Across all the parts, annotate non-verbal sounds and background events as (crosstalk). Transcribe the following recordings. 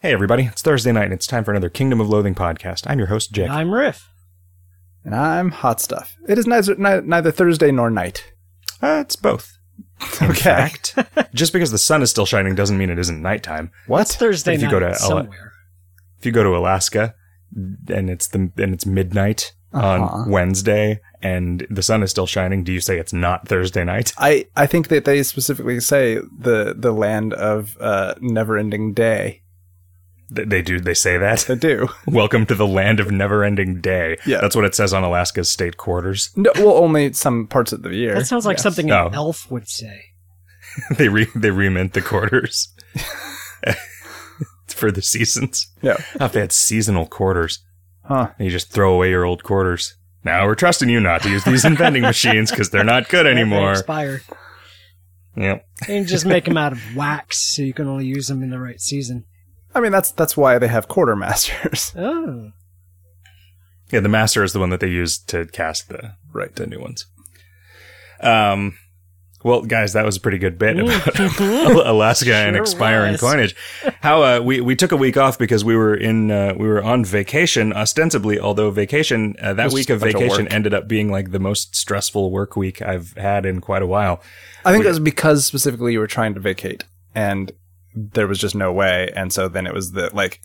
Hey, everybody, it's Thursday night and it's time for another Kingdom of Loathing podcast. I'm your host, Jake. I'm Riff. And I'm hot stuff. It is neither, neither Thursday nor night. Uh, it's both. (laughs) In Okay. fact, just because the sun is still shining doesn't mean it isn't nighttime. What? Thursday If you night go to L- somewhere. If you go to Alaska and it's the and it's midnight Uh-huh. on Wednesday and the sun is still shining, do you say it's not Thursday night? I, I think that they specifically say the, the land of uh, never ending day. Th- They do. They say that. They do. (laughs) Welcome to the land of never-ending day. Yeah. that's what it says on Alaska's state quarters. No, well, only some parts of the year. That sounds like Yes. something Oh. an elf would say. (laughs) they re they remint the quarters (laughs) for the seasons. Yeah. Oh, if they had seasonal quarters, Huh. and you just throw away your old quarters. Now we're trusting you not to use these in vending machines because they're not good They anymore. expire. Yep. And just make them out of wax so you can only use them in the right season. I mean, that's that's why they have quartermasters. (laughs) Oh. Yeah, the master is the one that they use to cast the right. the new ones. Um. Well, guys, that was a pretty good bit about (laughs) Alaska and expiring was. coinage. How uh, we we took a week off because we were in uh, we were on vacation ostensibly. Although vacation uh, that week of a bunch of vacation ended up being like the most stressful work week I've had in quite a while. I think it was because specifically you were trying to vacate and there was just no way. And so then it was the, like,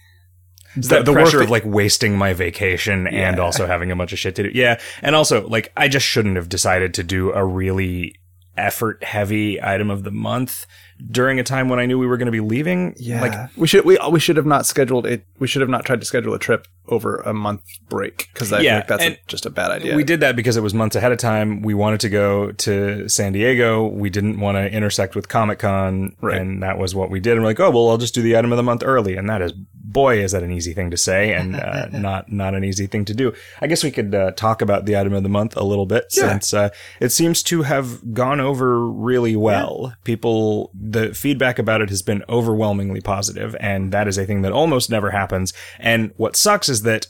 the, the pressure of like wasting my vacation and also having a bunch of shit to do. Yeah, and also like I just shouldn't have decided to do a really effort heavy item of the month during a time when I knew we were going to be leaving. Yeah, like we should we we should have not scheduled it. We should have not tried to schedule a trip over a month break because I Yeah, think that's a, just a bad idea. We did that because it was months ahead of time. We wanted to go to San Diego. We didn't want to intersect with Comic Con, Right. and that was what we did. And we're like, oh well, I'll just do the item of the month early, and that is, boy, is that an easy thing to say, and (laughs) uh, not not an easy thing to do. I guess we could uh, talk about the item of the month a little bit, Yeah. since uh, it seems to have gone over really well. People, the feedback about it has been overwhelmingly positive, and that is a thing that almost never happens. And what sucks is that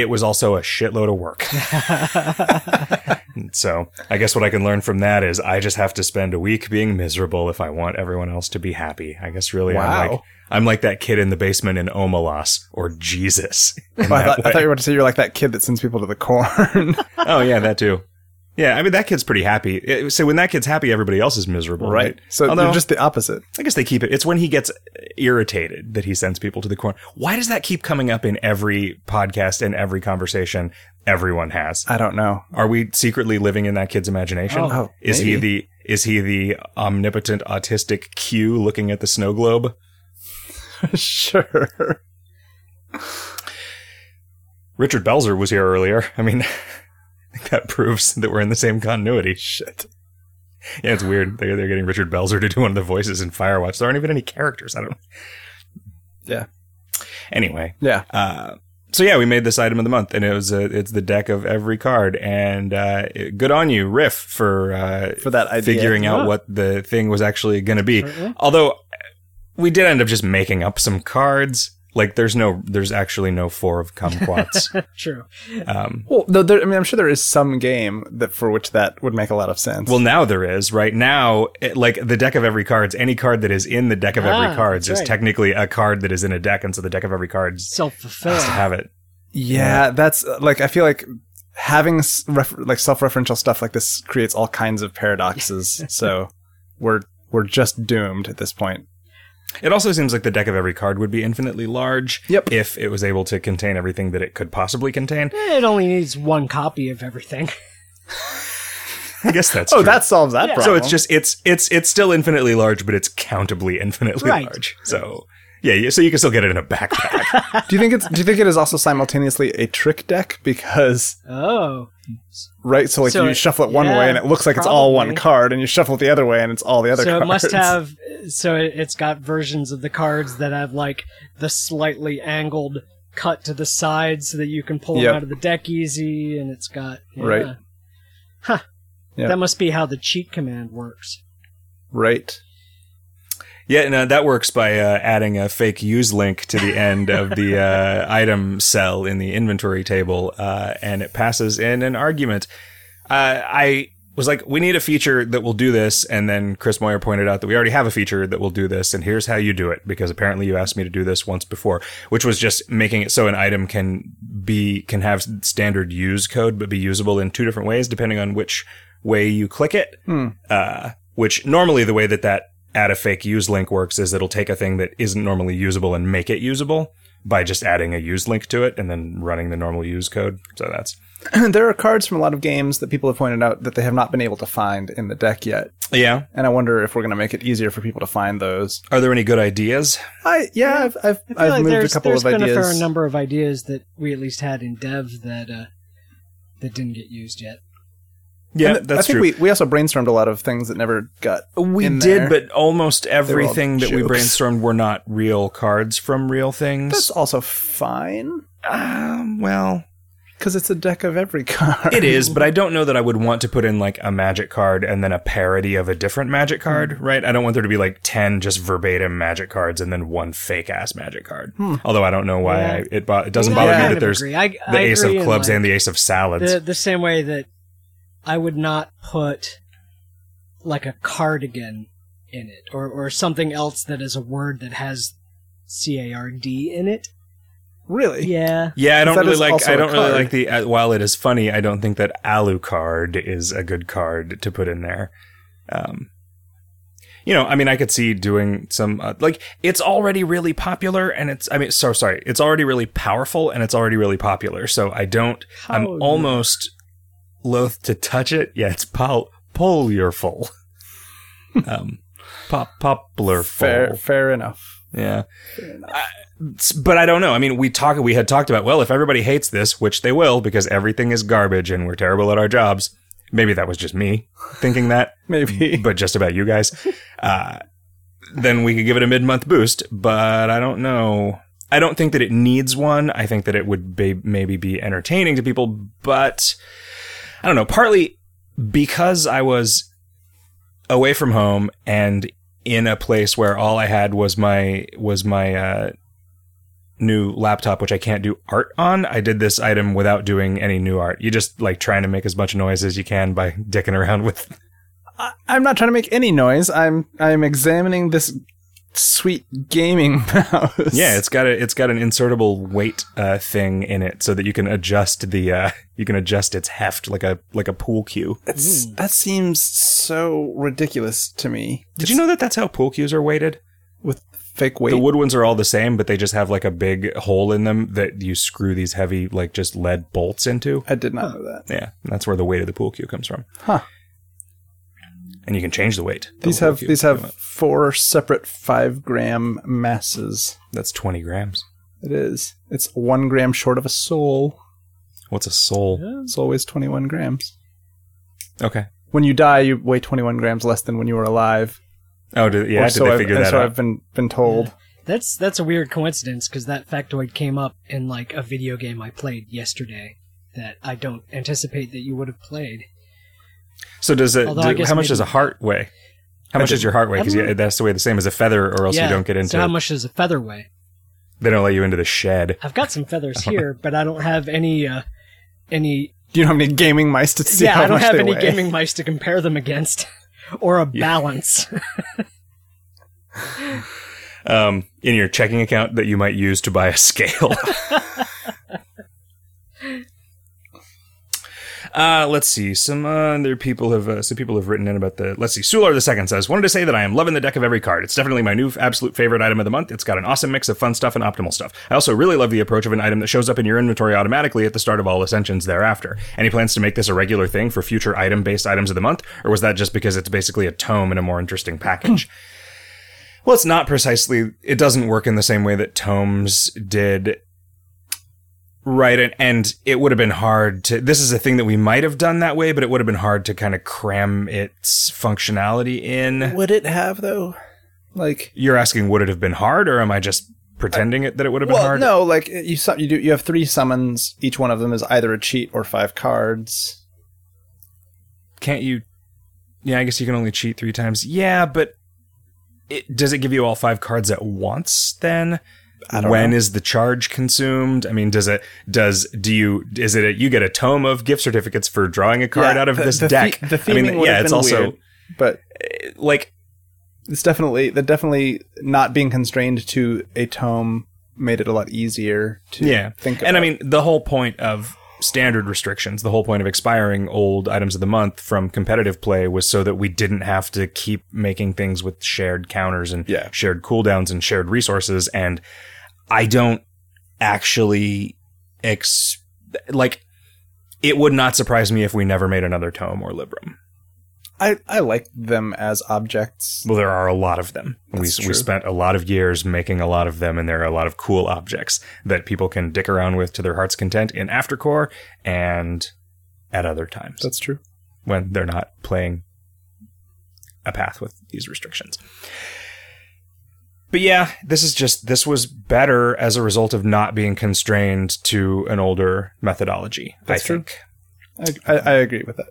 it was also a shitload of work. (laughs) so I guess what I can learn from that is I just have to spend a week being miserable if I want everyone else to be happy. I guess really I'm like I'm like that kid in the basement in Omelas or Jesus. (laughs) Well, I, thought, I thought you were about to say you're like that kid that sends people to the corn. (laughs) oh yeah, that too. Yeah, I mean that kid's pretty happy. Eh, so when that kid's happy, everybody else is miserable, right? So Although- they're just the opposite. I guess they keep it. It's when he gets irritated that he sends people to the corner. Why does that keep coming up in every podcast and every conversation everyone has? I don't know. Are we secretly living in that kid's imagination? Oh, is he the is he the omnipotent autistic Q looking at the snow globe? (laughs) sure. Richard Belzer was here earlier. I mean, (laughs) that proves that we're in the same continuity. Shit. Yeah, it's weird. They're they're getting Richard Belzer to do one of the voices in Firewatch. There aren't even any characters. I don't. Yeah. Anyway, Yeah. Uh, so yeah, we made this item of the month, and it was uh, it's the deck of every card, and uh, it- good on you, Riff, for uh, For that idea. figuring out Yeah. what the thing was actually going to be. Certainly. Although we did end up just making up some cards. Like there's no, there's actually no four of kumquats. (laughs) True. um, Well, no, there, I mean, I'm sure there is some game that for which that would make a lot of sense. well, now there is. Right now, it, like the deck of every cards, any card that is in the deck of every Ah, cards is right. technically a card that is in a deck, and so the deck of every cards Self has to fulfilling. have it. yeah, that's uh, like I feel like having s- ref- like self-referential stuff like this creates all kinds of paradoxes. (laughs) so we're we're just doomed at this point. It also seems like the deck of every card would be infinitely large Yep. if it was able to contain everything that it could possibly contain. It only needs one copy of everything. (laughs) I guess that's Oh, true. that solves that Yeah. problem. so it's just it's it's it's still infinitely large, but it's countably infinitely Right. large. So yeah, yeah, so you can still get it in a backpack. (laughs) Do you think it's do you think it is also simultaneously a trick deck because Oh. Right so like So you it- shuffle it one yeah, way and it looks like it's all one card and you shuffle it the other way and it's all the other so cards. it must have so it- it's got versions of the cards that have like the slightly angled cut to the side so that you can pull Yep. them out of the deck easy and it's got yeah. Right. huh Yeah. that must be how the cheat command works right. Yeah, no, that works by uh, adding a fake use link to the end of the (laughs) uh, item cell in the inventory table, uh, and it passes in an argument. Uh, I was like, we need a feature that will do this. And then Chris Moyer pointed out that we already have a feature that will do this. And here's how you do it because apparently you asked me to do this once before, which was just making it so an item can be, can have standard use code, but be usable in two different ways depending on which way you click it. Uh, which normally the way that that add a fake use link works is it'll take a thing that isn't normally usable and make it usable by just adding a use link to it and then running the normal use code. So that's, (clears throat) there are cards from a lot of games that people have pointed out that they have not been able to find in the deck yet. yeah. And I wonder if we're going to make it easier for people to find those. Are there any good ideas? I yeah, I've I've, I feel I've like moved a there's, couple there's of been a fair ideas. number of ideas that we at least had in dev that uh, that didn't get used yet. Yeah, And that's I think true. we we also brainstormed a lot of things that never got. We in did, there. but almost everything that we brainstormed were not real cards from real things. That's also fine um, well, because it's a deck of every card. it is, but I (laughs) don't know that I would want to put in like a magic card and then a parody of a different magic card, Hmm. right? I don't want there to be like 10 just verbatim magic cards and then one fake ass magic card. Although I don't know why Yeah. I, it, bo- it doesn't I mean, bother I me that there's agree. I, the I ace of clubs like, and the ace of salads. the the same way that I would not put like a cardigan in it or or something else that is a word that has C A R D in it. really. Yeah. Yeah, I don't really like. also I a don't really like the. Uh, while it is funny, I don't think that Alucard is a good card to put in there. Um, you know, I mean, I could see doing some uh, like it's already really popular, and it's. I mean, so sorry, it's already really powerful, and it's already really popular. So I don't. I'm How- almost loath to touch it. Yeah, it's pol- polarful. (laughs) um, pop poplarful. Fair fair enough. Yeah. Fair enough. S- but I don't know. I mean, we talk. We had talked about well, if everybody hates this, which they will, because everything is garbage and we're terrible at our jobs. Maybe that was just me thinking that, (laughs) Maybe. but just about you guys. Uh, then we could give it a mid-month boost. But I don't know. I don't think that it needs one. I think that it would be, maybe be entertaining to people, but I don't know. Partly because I was away from home and in a place where all I had was my was my uh, new laptop, which I can't do art on. I did this item without doing any new art. You just like trying to make as much noise as you can by (laughs) dicking around with. I, I'm not trying to make any noise. I'm I'm examining this sweet gaming (laughs) mouse. Yeah, it's got a it's got an insertable weight uh, thing in it so that you can adjust the uh, you can adjust its heft like a like a pool cue. It's, that seems so ridiculous to me. Did you know that that's how pool cues are weighted? With fake weight. The wood ones are all the same, but they just have like a big hole in them that you screw these heavy like just lead bolts into. I did not know that. Yeah, that's where the weight of the pool cue comes from. Huh. And you can change the weight. of These have these have want. four separate five gram masses. that's twenty grams. It is. It's one gram short of a soul. What's a soul? Soul weighs twenty one grams. Okay. When you die, you weigh twenty one grams less than when you were alive. Oh, did, yeah. Or Did so they I've, figure and that so out? I've been been told. That's that's a weird coincidence because that factoid came up in like a video game I played yesterday that I don't anticipate that you would have played. So does it? Do- how much maybe- does a heart weigh? How I much does your heart weigh? Because I that's the way the same as a feather, or else yeah. you don't get into. So how much does a feather weigh? they don't let you into the shed. I've got some feathers (laughs) here, but I don't have any uh, any. Do you know how many gaming mice to see yeah, how I don't much have any weigh? gaming mice to compare them against, (laughs) or a balance. (laughs) Um, in your checking account that you might use to buy a scale. Uh, let's see. Some uh, other people have uh, some people have written in about the. Let's see. Sular the second says, "Wanted to say that I am loving the deck of every card. It's definitely my new absolute favorite item of the month. It's got an awesome mix of fun stuff and optimal stuff. I also really love the approach of an item that shows up in your inventory automatically at the start of all ascensions thereafter. Any plans to make this a regular thing for future item-based items of the month, or was that just because it's basically a tome in a more interesting package?" (clears throat) Well, it's not precisely. It doesn't work in the same way that tomes did. Right, and, and it would have been hard to. This is a thing that we might have done that way, but it would have been hard to kind of cram its functionality in. Would it have though? Like, You're asking, would it have been hard, or am I just pretending it that it would have been well, hard? no. Like you, you do. You have three summons. Each one of them is either a cheat or five cards. Can't you? Yeah, I guess you can only cheat three times. Yeah, but it, does it give you all five cards at once? Then I when know. is the charge consumed? I mean, does it does do you is it a, you get a tome of gift certificates for drawing a card Yeah, out of the- this the deck? the I mean, would yeah, have it's also weird, but eh, like it's definitely the definitely not being constrained to a tome made it a lot easier to yeah. think. and I mean, the whole point of standard restrictions, the whole point of expiring old items of the month from competitive play was so that we didn't have to keep making things with shared counters and Yeah. shared cooldowns and shared resources. And I don't actually ex like it would not surprise me if we never made another tome or librum. I I like them as objects. Well, there are a lot of them. We, That's we true. spent a lot of years making a lot of them, and there are a lot of cool objects that people can dick around with to their heart's content in Aftercore and at other times That's true. when they're not playing a path with these restrictions. But yeah, this is just this was better as a result of not being constrained to an older methodology. That's I true. think. I, I, I agree with that.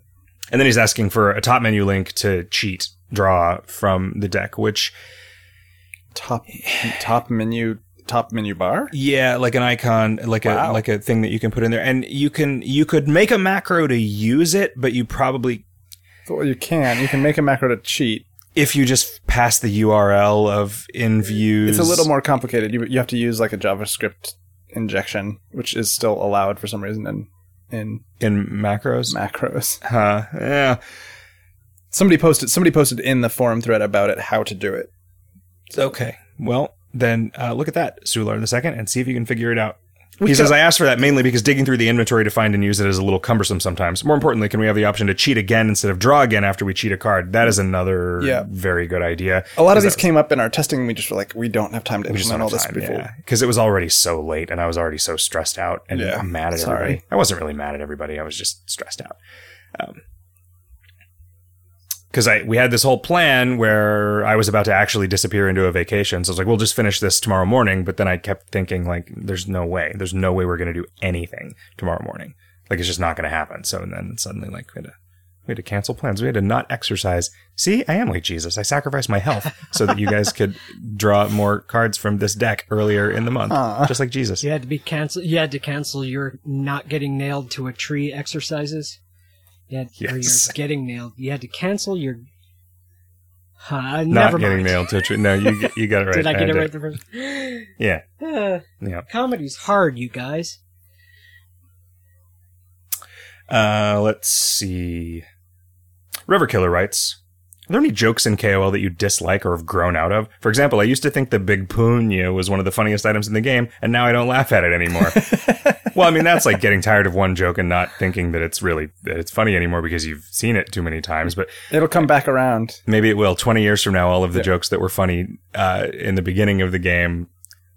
And then he's asking for a top menu link to cheat draw from the deck, which Top top menu top menu bar. Yeah, like an icon, like a like a thing that you can put in there, and you can you could make a macro to use it, but you probably Well, you can you can make a macro to cheat. if you just pass the URL of in views, It's a little more complicated. You you have to use like a JavaScript injection, which is still allowed for some reason in in in macros. macros. (laughs) huh? Yeah. Somebody posted somebody posted in the forum thread about it how to do it. Okay. Well, then uh, look at that, Sular the second, and see if you can figure it out. He says, I asked for that mainly because digging through the inventory to find and use it is a little cumbersome sometimes. More importantly, can we have the option to cheat again instead of draw again after we cheat a card? That is another Yeah. very good idea. A lot of these came up in our testing. and We just were like, we don't have time to implement all this before. because it was already so late, and I was already so stressed out and Yeah, mad at sorry. everybody. I wasn't really mad at everybody. I was just stressed out. Um, Because I we had this whole plan where I was about to actually disappear into a vacation. So I was like, we'll just finish this tomorrow morning. But then I kept thinking, like, there's no way. There's no way we're going to do anything tomorrow morning. Like, it's just not going to happen. So and then suddenly, like, we had to we had to cancel plans. We had to not exercise. See, I am like Jesus. I sacrificed my health so that you guys could draw more cards from this deck earlier in the month, Aw. just like Jesus. You had to be cancel. You had to cancel your not getting nailed to a tree exercises. You had, Or (laughs) you're getting nailed. You had to cancel your. Huh, Not never getting nailed a tree. No, you you got it (laughs) right. Did I get had it right the first? (laughs) Yeah, (sighs) Uh, yeah. comedy's hard, you guys. Uh, let's see. River Killer writes, Are there any jokes in KOL that you dislike or have grown out of? For example, I used to think the Big Punya was one of the funniest items in the game, and now I don't laugh at it anymore. (laughs) well, I mean, that's like getting tired of one joke and not thinking that it's really that it's funny anymore because you've seen it too many times. But It'll come back around. maybe it will. Twenty years from now, all of the Yeah. jokes that were funny uh, in the beginning of the game,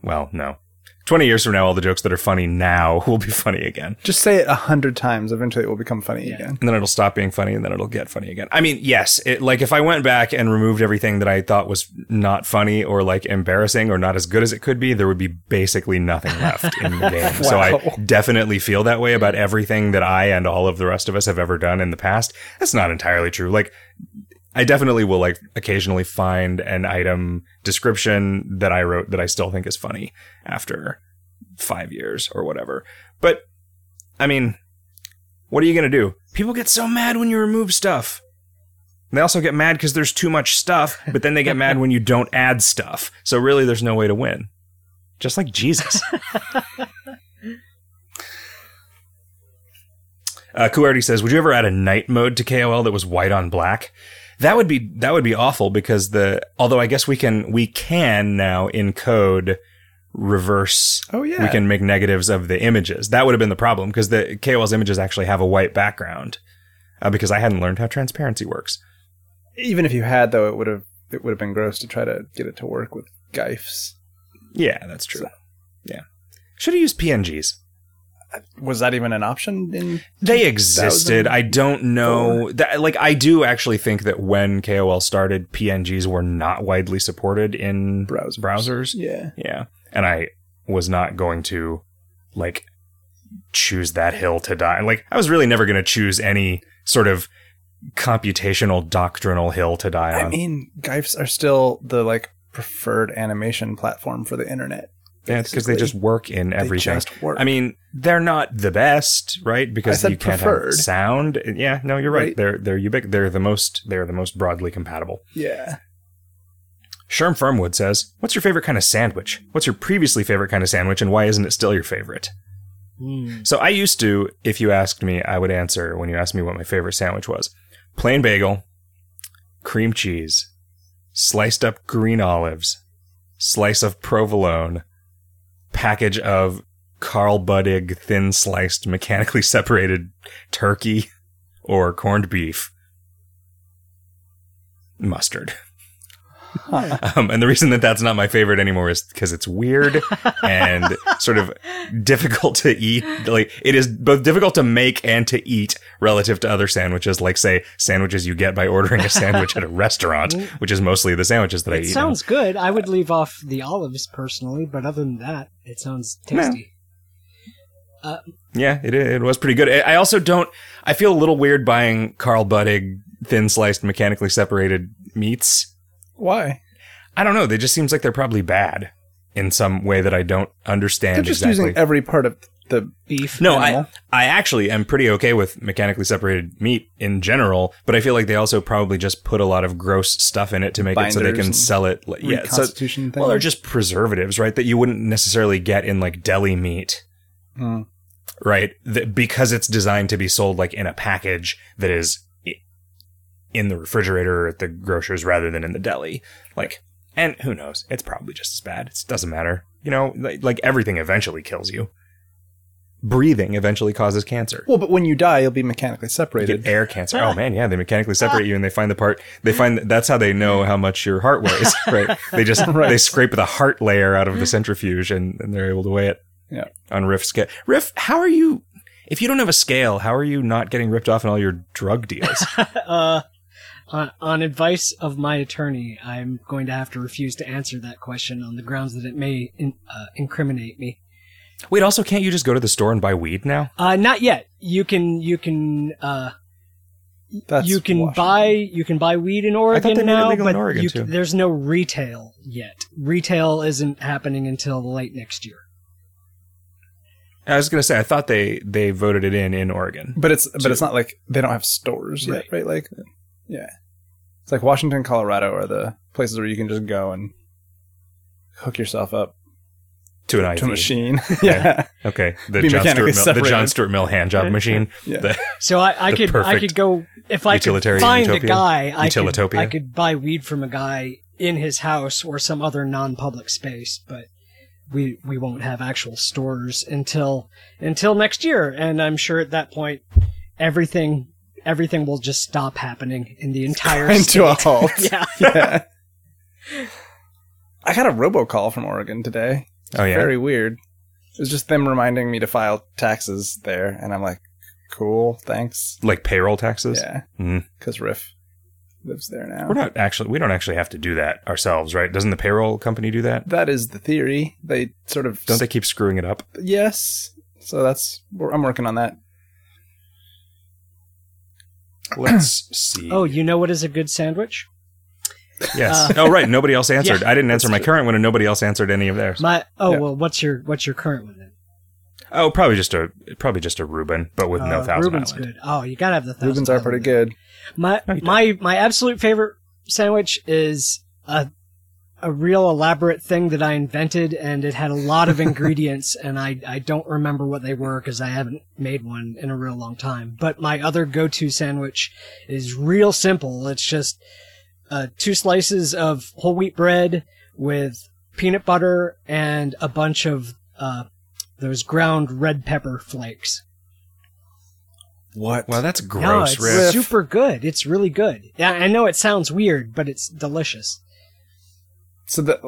well, no. 20 years from now, all the jokes that are funny now (laughs) will be funny again. Just say it a hundred times. Eventually, it will become funny Yeah. again. and then it'll stop being funny and then it'll get funny again. I mean, yes, it, like if I went back and removed everything that I thought was not funny or like embarrassing or not as good as it could be, there would be basically nothing left in the (laughs) game. So I definitely feel that way about everything that I and all of the rest of us have ever done in the past. That's not entirely true. Like I definitely will like occasionally find an item description that I wrote that I still think is funny after five years or whatever. But I mean, what are you going to do? People get so mad when you remove stuff. And they also get mad because there's too much stuff, but then they get mad when you don't add stuff. So really, there's no way to win. Just like Jesus. (laughs) Uh, Kuarty says, "Would you ever add a night mode to KOL that was white on black? That would be that would be awful because the although I guess we can we can now encode reverse Oh yeah. we can make negatives of the images. That would have been the problem because the KOL's images actually have a white background. Uh, because I hadn't learned how transparency works. Even if you had, though, it would have it would have been gross to try to get it to work with gifs. Yeah, that's true. Yeah, should have used PNGs. Was that even an option? In They existed. I don't know that. Like, I do actually think that when KOL started, PNGs were not widely supported in Browsers. browsers. yeah. Yeah, and I was not going to like choose that hill to die. Like, I was really never going to choose any sort of computational doctrinal hill to die on. I mean, gifs are still the like preferred animation platform for the internet. Yeah, because they just work in everything. just work. I mean, they're not the best, right? Because said you can't preferred. have sound. Yeah, no, you're right. Right. They're they're ubic- They're the most. They're the most broadly compatible. Yeah. Sherm Firmwood says, "What's your favorite kind of sandwich? What's your previously favorite kind of sandwich, and why isn't it still your favorite?" Mm. So I used to, if you asked me, I would answer when you asked me what my favorite sandwich was: plain bagel, cream cheese, sliced up green olives, slice of provolone, package of Carl Buddig thin sliced mechanically (laughs) separated turkey or corned beef, mustard. (laughs) Um, and the reason that that's not my favorite anymore is because it's weird and sort of difficult to eat. Like it is both difficult to make and to eat relative to other sandwiches, like say sandwiches you get by ordering a sandwich at a restaurant, (laughs) which is mostly the sandwiches that I eat. sounds good. I would leave off the olives personally, but other than that, it sounds tasty. Yeah, it it was pretty good. I I also don't. I feel a little weird buying Carl Buddig thin sliced mechanically separated meats. Why? I don't know. They just seems like they're probably bad in some way that I don't understand They're just exactly. using every part of the. Beef. no, I animal. I actually am pretty okay with mechanically separated meat in general, but I feel like they also probably just put a lot of gross stuff in it to make it so they can sell it. Like, yeah, so, thing. well, they're just preservatives, right? That you wouldn't necessarily get in like deli meat. Mm. right? Because it's designed to be sold like in a package that is i- in the refrigerator or at the grocers rather than in the deli. Like, and who knows? It's probably just as bad. It doesn't matter. You know, like, like everything eventually kills you. Breathing eventually causes cancer. Well, but when you die, you'll be mechanically separated. get air cancer. Oh man, yeah, they mechanically separate you and they find the part. They find that's how they know how much your heart weighs. (laughs) Right? They just they scrape the heart layer out of the centrifuge and, and they're able to weigh it. Yeah. On Riff scale. Riff, how are you? If you don't have a scale, how are you not getting ripped off in all your drug deals? (laughs) uh, on, on advice of my attorney, I'm going to have to refuse to answer that question on the grounds that it may in, uh, incriminate me. Wait, also, can't you just go to the store and buy weed now? Uh, not yet. You can you can uh, That's you can Washington. buy you can buy weed in Oregon they made it now, legal in but Oregon, you too. can- there's no retail yet. Retail isn't happening until late next year. I was gonna say, I thought they they voted it in in Oregon. But it's but it's not like they don't have stores yet, Right. right? Like, yeah, it's like Washington, Colorado are the places where you can just go and hook yourself up To an to a machine. (laughs) Yeah. yeah, Okay, the Be John, Stuart mechanically Mill, the. John Stuart Mill hand job machine. (laughs) Yeah. The- So I, I could I could go if I could find utopia. a guy I could, I could buy weed from a guy in his house or some other non-public space, but we we won't have actual stores until until next year, and I'm sure at that point everything everything will just stop happening in the entire into a halt. (laughs) yeah. (laughs) yeah. I got a robocall from Oregon today. oh yeah, Very weird. It was just them reminding me to file taxes there, and I'm like, cool, thanks. like payroll taxes. Yeah, hmm. because Riff lives there now. We're not actually. We don't actually have to do that ourselves, right? Doesn't the payroll company do that? That is the theory. They sort of Don't they keep screwing it up? Yes. So that's I'm working on that. Let's (clears throat) see. Oh, you know what is a good sandwich? yes. uh, oh, right. Nobody else answered. yeah, I didn't answer my true. current one, and nobody else answered any of theirs. My oh Yeah. well, what's your what's your current one then? Oh, probably just a probably just a Reuben, but with no Uh, Thousand Reuben's Island. good. Oh, you gotta have the Thousand Rubens are pretty good. My No, you my my absolute favorite sandwich is a a real elaborate thing that I invented, and it had a lot of (laughs) ingredients, and I I don't remember what they were because I haven't made one in a real long time. But my other go-to sandwich is real simple. It's just uh, two slices of whole wheat bread with peanut butter and a bunch of uh, those ground red pepper flakes. What? Well, that's gross. no, gross, it's Riff. super good. It's really good. Yeah, I know it sounds weird, but it's delicious. So the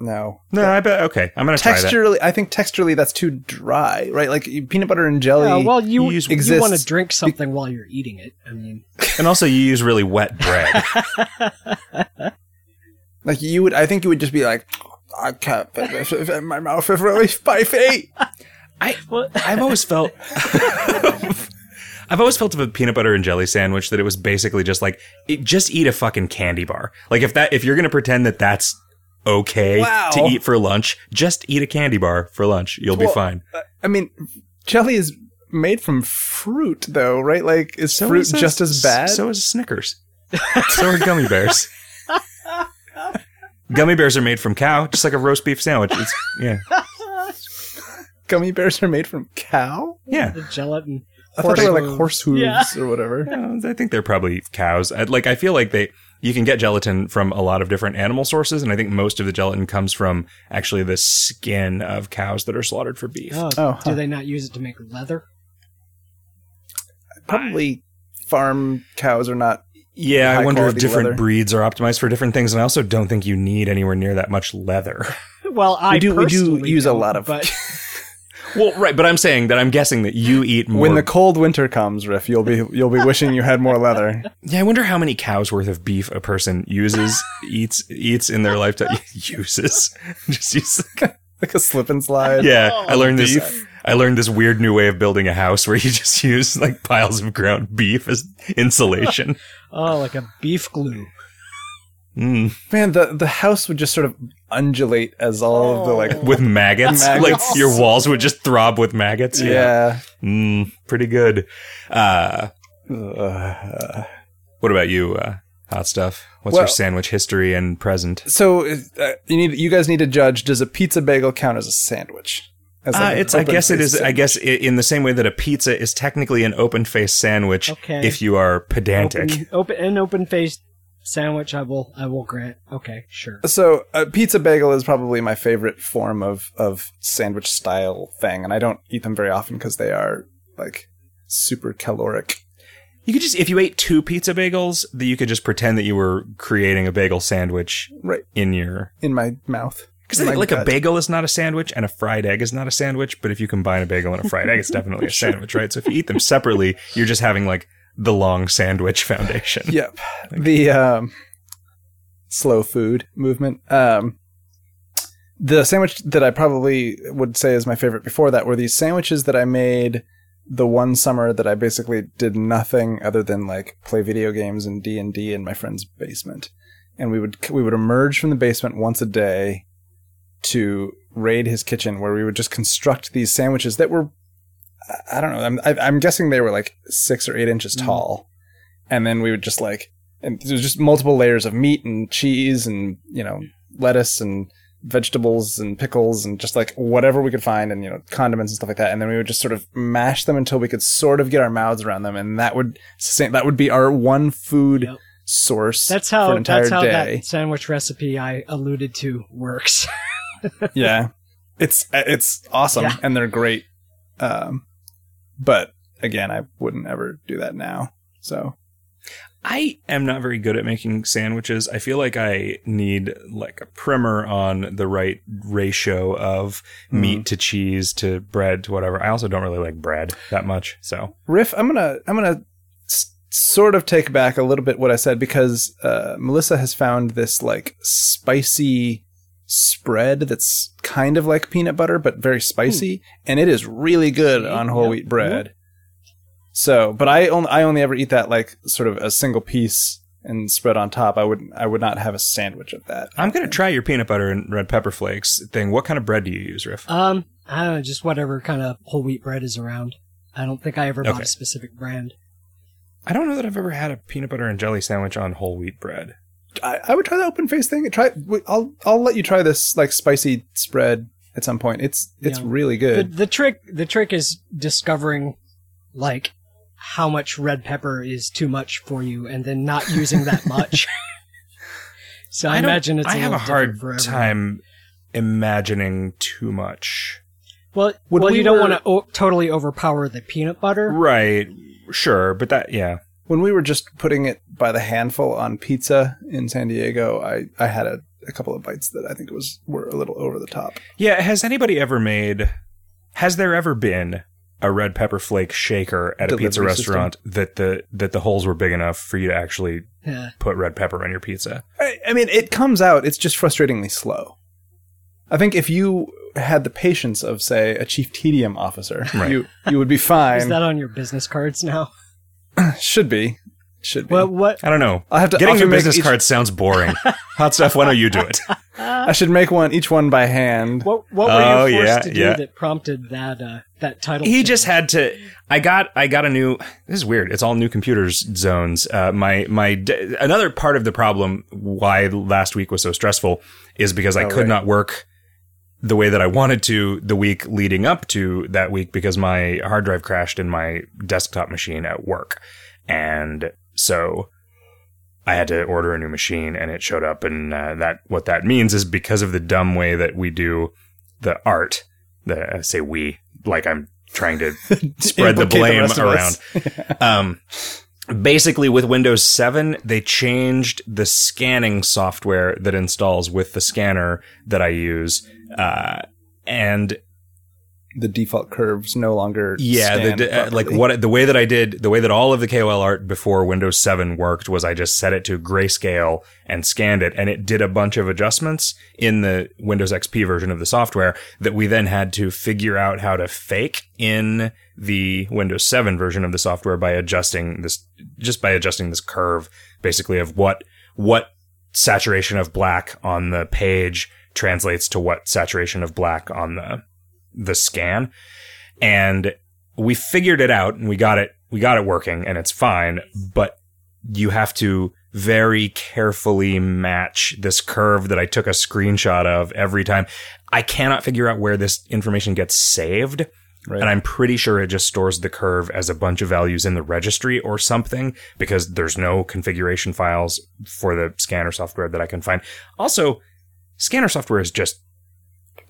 no No, I bet. Okay, I'm gonna try that. texturally. I think texturally that's too dry, right? Like peanut butter and jelly. Yeah, well, you you you want to drink something while you're eating it. I mean, (laughs) And also, you use really wet bread. (laughs) like you would. I think you would just be like, I can't. fit this in my mouth is really spicy. I well, (laughs) I've always felt I've always felt of a peanut butter and jelly sandwich that it was basically just like it, just eat a fucking candy bar. Like if that if you're gonna pretend that that's okay Wow. to eat for lunch. Just eat a candy bar for lunch. You'll be fine. I mean, jelly is made from fruit, though, right? Like, is So fruit is a- just as bad? So is Snickers. so are gummy bears. (laughs) gummy bears are made from cow, just like a roast beef sandwich. It's, yeah, (laughs) Gummy bears are made from cow. yeah. The gelatin. I thought they were like horse hooves Yeah. or whatever. Yeah, I think they're probably cows. I, like I feel like they you can get gelatin from a lot of different animal sources, and I think most of the gelatin comes from actually the skin of cows that are slaughtered for beef. Oh, Oh, huh. do they not use it to make leather? Probably farm cows are not. Yeah, I wonder if different leather. breeds are optimized for different things, and I also don't think you need anywhere near that much leather. Well, I do- we do use a lot of- But (laughs) well, right, but I'm saying that I'm guessing that you eat more. When the cold winter comes, Riff, you'll be you'll be wishing you had more leather. yeah, I wonder how many cows worth of beef a person uses, eats, eats in their lifetime. (laughs) uses, (laughs) just use. like a slip and slide. Yeah, I learned beef. this. I learned this weird new way of building a house where you just (laughs) use like piles of ground beef as insulation. oh, like a beef glue. Mm. Man, the the house would just sort of undulate as all of the like. With maggots. (laughs) Maggots. like your walls would just throb with maggots. Yeah. Mm, pretty good. Uh, Uh, what about you? Uh, hot stuff. What's Well- your sandwich history and present? so uh, you need you guys need to judge. Does a pizza bagel count as a sandwich? As Uh, like an it's. I guess it is. open-faced. I guess i in the same way that a pizza is technically an open faced sandwich. Okay. If you are pedantic. Open, open, an open faced sandwich. I will. I will grant. Okay, sure. So a pizza bagel is probably my favorite form of of sandwich style thing, and I don't eat them very often because they are like super caloric. You could just, if you ate two pizza bagels, that you could just pretend that you were creating a bagel sandwich Right in your. in my mouth. Because In I think my like a bagel is not a sandwich and a fried egg is not a sandwich, but if you combine a bagel and a fried egg, it's definitely a (laughs) sandwich, right? So if you eat them separately, you're just having like the long sandwich foundation. (laughs) Yep. The um, slow food movement. Um, the sandwich that I probably would say is my favorite before that were these sandwiches that I made the one summer that I basically did nothing other than like play video games and D and D in my friend's basement, and we would we would emerge from the basement once a day to raid his kitchen, where we would just construct these sandwiches that were I- don't know I'm I'm guessing they were like six or eight inches Mm. tall, and then we would just like and there was just multiple layers of meat and cheese and you know lettuce and vegetables and pickles and just like whatever we could find and you know condiments and stuff like that and then we would just sort of mash them until we could sort of get our mouths around them and that would sustain that would be our one food Yep. source That's for how. That's how day that sandwich recipe I alluded to works. (laughs) yeah it's it's awesome Yeah. and they're great um but again i wouldn't ever do that now so I am not very good at making sandwiches. I feel like I need like a primer on the right ratio of Hmm. meat to cheese to bread to whatever. I also don't really like bread that much. So riff i'm gonna i'm gonna s- sort of take back a little bit what i said because uh, melissa has found this like spicy spread that's kind of like peanut butter but very spicy and it is really good on whole Yep. wheat bread so but i only i only ever eat that like sort of a single piece and spread on top i would i would not have a sandwich of that I'm going to try your peanut butter and red pepper flakes thing. What kind of bread do you use, Riff? Um, I don't know, just whatever kind of whole wheat bread is around. I don't think I ever bought a specific brand. I don't know that I've ever had a peanut butter and jelly sandwich on whole wheat bread. I, I would try the open face thing try i'll i'll let you try this like spicy spread at some point it's it's Yeah. really good the trick, the trick is discovering, like, how much red pepper is too much for you, and then not using that (laughs) much. (laughs) so I, don't- imagine it's. I a have a hard different for everyone. time imagining too much. Well, When well, we you don't were- want to o- totally overpower the peanut butter. Right. Sure, but that yeah. when we were just putting it by the handful on pizza in San Diego, I, I had a, a couple of bites that I think was were a little over the top. Yeah, has anybody ever made has there ever been a red pepper flake shaker at a Delivery pizza system. restaurant that the that the holes were big enough for you to actually Yeah. put red pepper on your pizza? I, I mean, it comes out. It's just frustratingly slow. I think if you had the patience of, say, a chief tedium officer, Right. you you would be (laughs) fine. Is that on your business cards now? (clears throat) Should be, should be. What? What? I don't know. I have to Getting often new business each- cards sounds boring. (laughs) Hot stuff. Why don't you do it? (laughs) I should make one, each one by hand. What what were Oh, you forced yeah, to do yeah. that prompted that uh, that title? he change? just had to i got i got a new this is weird it's all new computers zones uh my my d- another part of the problem why last week was so stressful is because i Oh, could right. not work the way that i wanted to the week leading up to that week because my hard drive crashed in my desktop machine at work and so I had to order a new machine and it showed up and uh, that what that means is because of the dumb way that we do the art the I say we like I'm trying to (laughs) spread the Implicate the blame around. (laughs) um, basically, with Windows 7, they changed the scanning software that installs with the scanner that I use. Uh, and The default curves no longer. yeah, the, uh, like what the way that I did, the way that all of the KOL art before Windows 7 worked was I just set it to grayscale and scanned it, and it did a bunch of adjustments in the Windows XP version of the software that we then had to figure out how to fake in the Windows 7 version of the software by adjusting this, just by adjusting this curve, basically of what what saturation of black on the page translates to what saturation of black on the the scan and we figured it out and we got it we got it working and it's fine but you have to very carefully match this curve that I took a screenshot of every time. I cannot figure out where this information gets saved. Right. And I'm pretty sure it just stores the curve as a bunch of values in the registry or something because there's no configuration files for the scanner software that I can find. Also, scanner software is just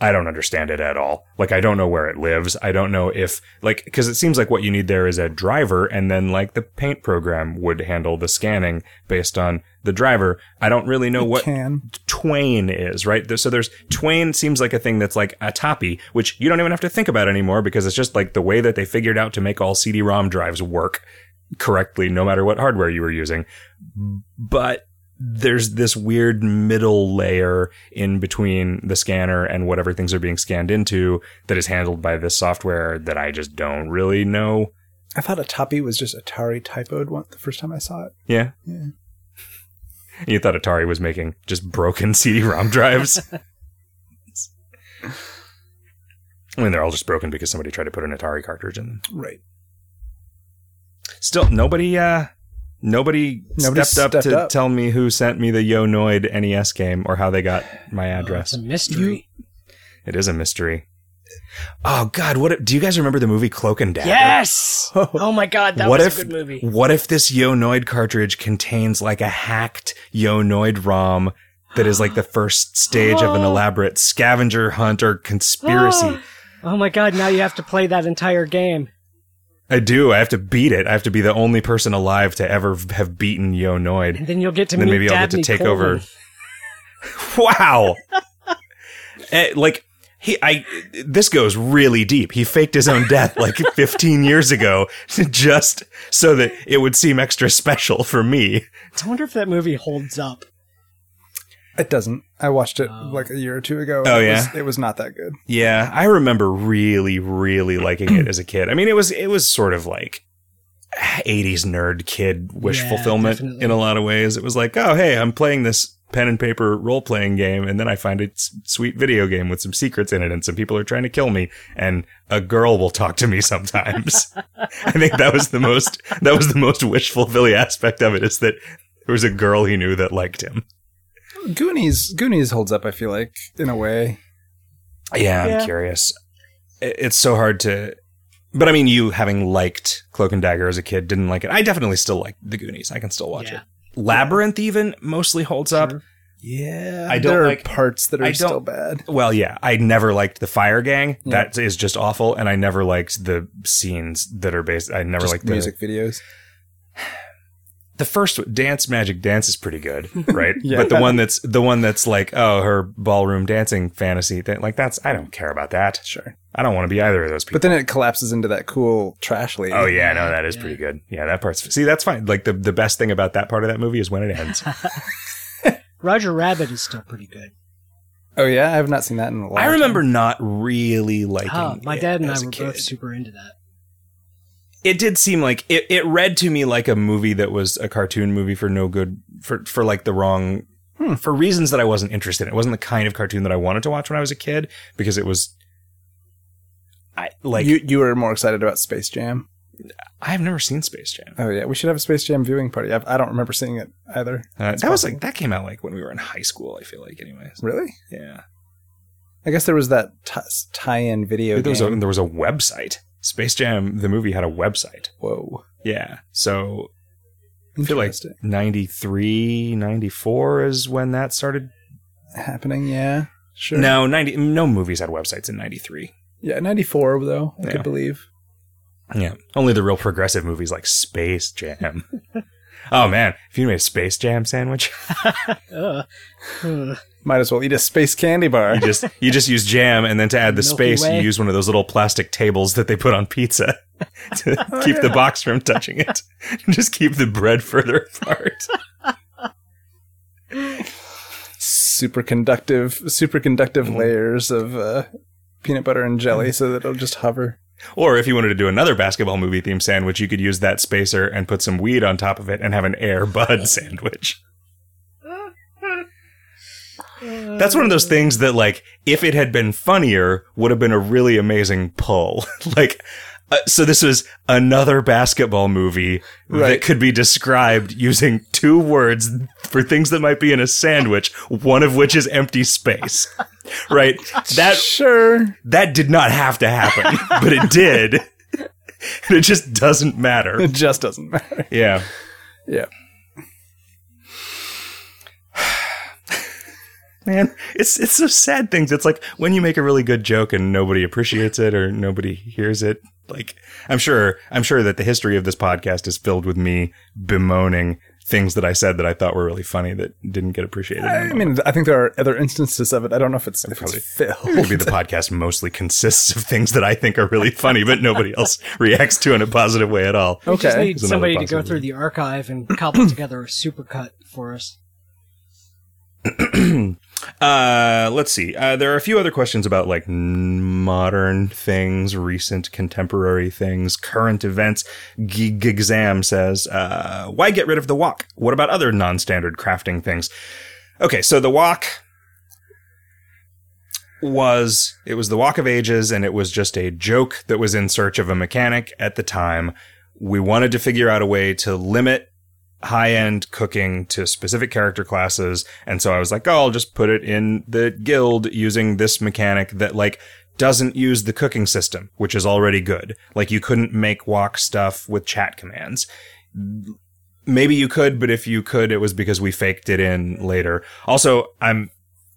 I don't understand it at all. Like I don't know where it lives. I don't know if like cuz it seems like what you need there is a driver and then like the paint program would handle the scanning based on the driver. I don't really know what can. Twain is, right? So there's Twain seems like a thing that's like ATAPI, which you don't even have to think about anymore because it's just like the way that they figured out to make all CD-ROM drives work correctly, no matter what hardware you were using. But there's this weird middle layer in between the scanner and whatever things are being scanned into that is handled by this software that I just don't really know. I thought ATAPI was just Atari typoed one the first time I saw it. Yeah. Yeah. (laughs) You thought Atari was making just broken (laughs) CD-ROM drives? (laughs) I mean, they're all just broken because somebody tried to put an Atari cartridge in them. Right. Still, nobody, uh, nobody, Nobody stepped, stepped up to up. tell me who sent me the Yo! Noid NES game or how they got my Oh, address. it's a mystery. it is a mystery. Oh God, what do you guys remember the movie Cloak and Dagger? yes. (laughs) Oh. oh my god, that what was if a good movie. what if this Yo! Noid cartridge contains like a hacked Yo! Noid ROM that is like the first stage of an Oh. (gasps) elaborate scavenger hunt or conspiracy? (gasps) Oh my god, now you have to play that entire game. I do. I have to beat it. I have to be the only person alive to ever have beaten Yo! Noid. And then you'll get to then meet maybe I'll get to take Coleman. over. (laughs) Wow. (laughs) Eh, like he, I. This goes really deep. He faked his own death like (laughs) 15 years ago, just so that it would seem extra special for me. I wonder if that movie holds up. It doesn't. I watched it Oh. like a year or two ago. Oh, It yeah? was, it was not that good. Yeah, I remember really, really liking it as a kid. I mean, it was it was sort of like 80s nerd kid wish Yeah, fulfillment definitely. in a lot of ways. It was like, oh, hey, I'm playing this pen and paper role playing game, and then I find a s- sweet video game with some secrets in it, and some people are trying to kill me, and a girl will talk to me sometimes. (laughs) I think that was the most that was the most wish fulfilling (laughs) aspect of it is that there was a girl he knew that liked him. Goonies Goonies holds up. I feel like in a way. Yeah, Yeah. I'm curious. It's so hard to. But I mean, you having liked Cloak and Dagger as a kid didn't like it. I definitely still like The Goonies. I can still watch Yeah. it. Labyrinth even mostly holds up. Yeah, I don't there like- are parts that are I don't- still bad. Well, yeah, I never liked the Fire Gang. Yeah. That is just awful, and I never liked the scenes that are based. I never Just liked the music videos. The first Dance Magic Dance is pretty good, (laughs) right? Yeah. But the one that's the one that's like, oh, her ballroom dancing fantasy thing, like that's I don't care about that. Sure, I don't want to be either of those people. but then it collapses into that cool trash lady. Oh yeah, no, that is Yeah. pretty good. Yeah, that part's see that's fine. Like the the best thing about that part of that movie is when it ends. (laughs) Roger Rabbit is still pretty good. Oh yeah, I have not seen that in a long I time. remember not really liking. Oh, my it dad and I as a were both super into that. It did seem like it. It read to me like a movie that was a cartoon movie for no good for for like the wrong Hmm. for reasons that I wasn't interested in. It wasn't the kind of cartoon that I wanted to watch when I was a kid because it was. I like. you you were more excited about Space Jam. I have never seen Space Jam. Oh yeah, we should have a Space Jam viewing party. I've, I don't remember seeing it either. Uh, that was like that came out like when we were in high school. I feel like, anyways. Really? Yeah, I guess there was that t- tie-in video there was a there was a website. Space Jam, the movie, had a website. Whoa. Yeah, so I feel like Interesting. 93, 94 is when that started. happening. Yeah. Sure. No, ninety. No movies had websites in ninety three. Yeah, 94 though, I Yeah. could believe. Yeah, only the real progressive movies like Space Jam. (laughs) oh man, if you made a Space Jam sandwich, (laughs) Ugh. Ugh. (laughs) Might as well eat a space candy bar. you just you just use jam, and then to add the Milky space, Way. you use one of those little plastic tables that they put on pizza (laughs) to keep the box from touching it. (laughs) just keep the bread further apart. super conductive, super conductive Mhm. layers of uh, peanut butter and jelly, so that it'll just hover. Or if you wanted to do another basketball movie theme sandwich, you could use that spacer and put some weed on top of it and have an Air Bud (laughs) sandwich. That's one of those things that, like, if it had been funnier, would have been a really amazing pull. (laughs) like, uh, so this was another basketball movie that could be described using two words for things that might be in a sandwich, one of which is empty space. (laughs) Right? That Sure. that did not have to happen, (laughs) but it did. And it just doesn't matter. It just doesn't matter. Yeah. Yeah. Man, it's it's so sad things. It's like when you make a really good joke and nobody appreciates it or nobody hears it. Like I'm sure I'm sure that the history of this podcast is filled with me bemoaning things that I said that I thought were really funny that didn't get appreciated. I mean, I think there are other instances of it. I don't know if it's if Probably- it's filled. Maybe the podcast mostly consists of things that I think are really funny, but nobody else (laughs) reacts to in a positive way at all. We just Okay. need somebody to go possibility. through the archive and cobble together a supercut for us. (clears throat) Uh, let's see. Uh, there are a few other questions about like modern things, recent contemporary things, current events. Gig Exam says, uh, why get rid of the wok? What about other non-standard crafting things? Okay, so the wok was it was the wok of ages and it was just a joke that was in search of a mechanic at the time we wanted to figure out a way to limit high-end cooking to specific character classes and so i was like oh i'll just put it in the guild using this mechanic that like doesn't use the cooking system which is already good. Like you couldn't make wok stuff with chat commands. Maybe you could but if you could it was because we faked it in later. Also i'm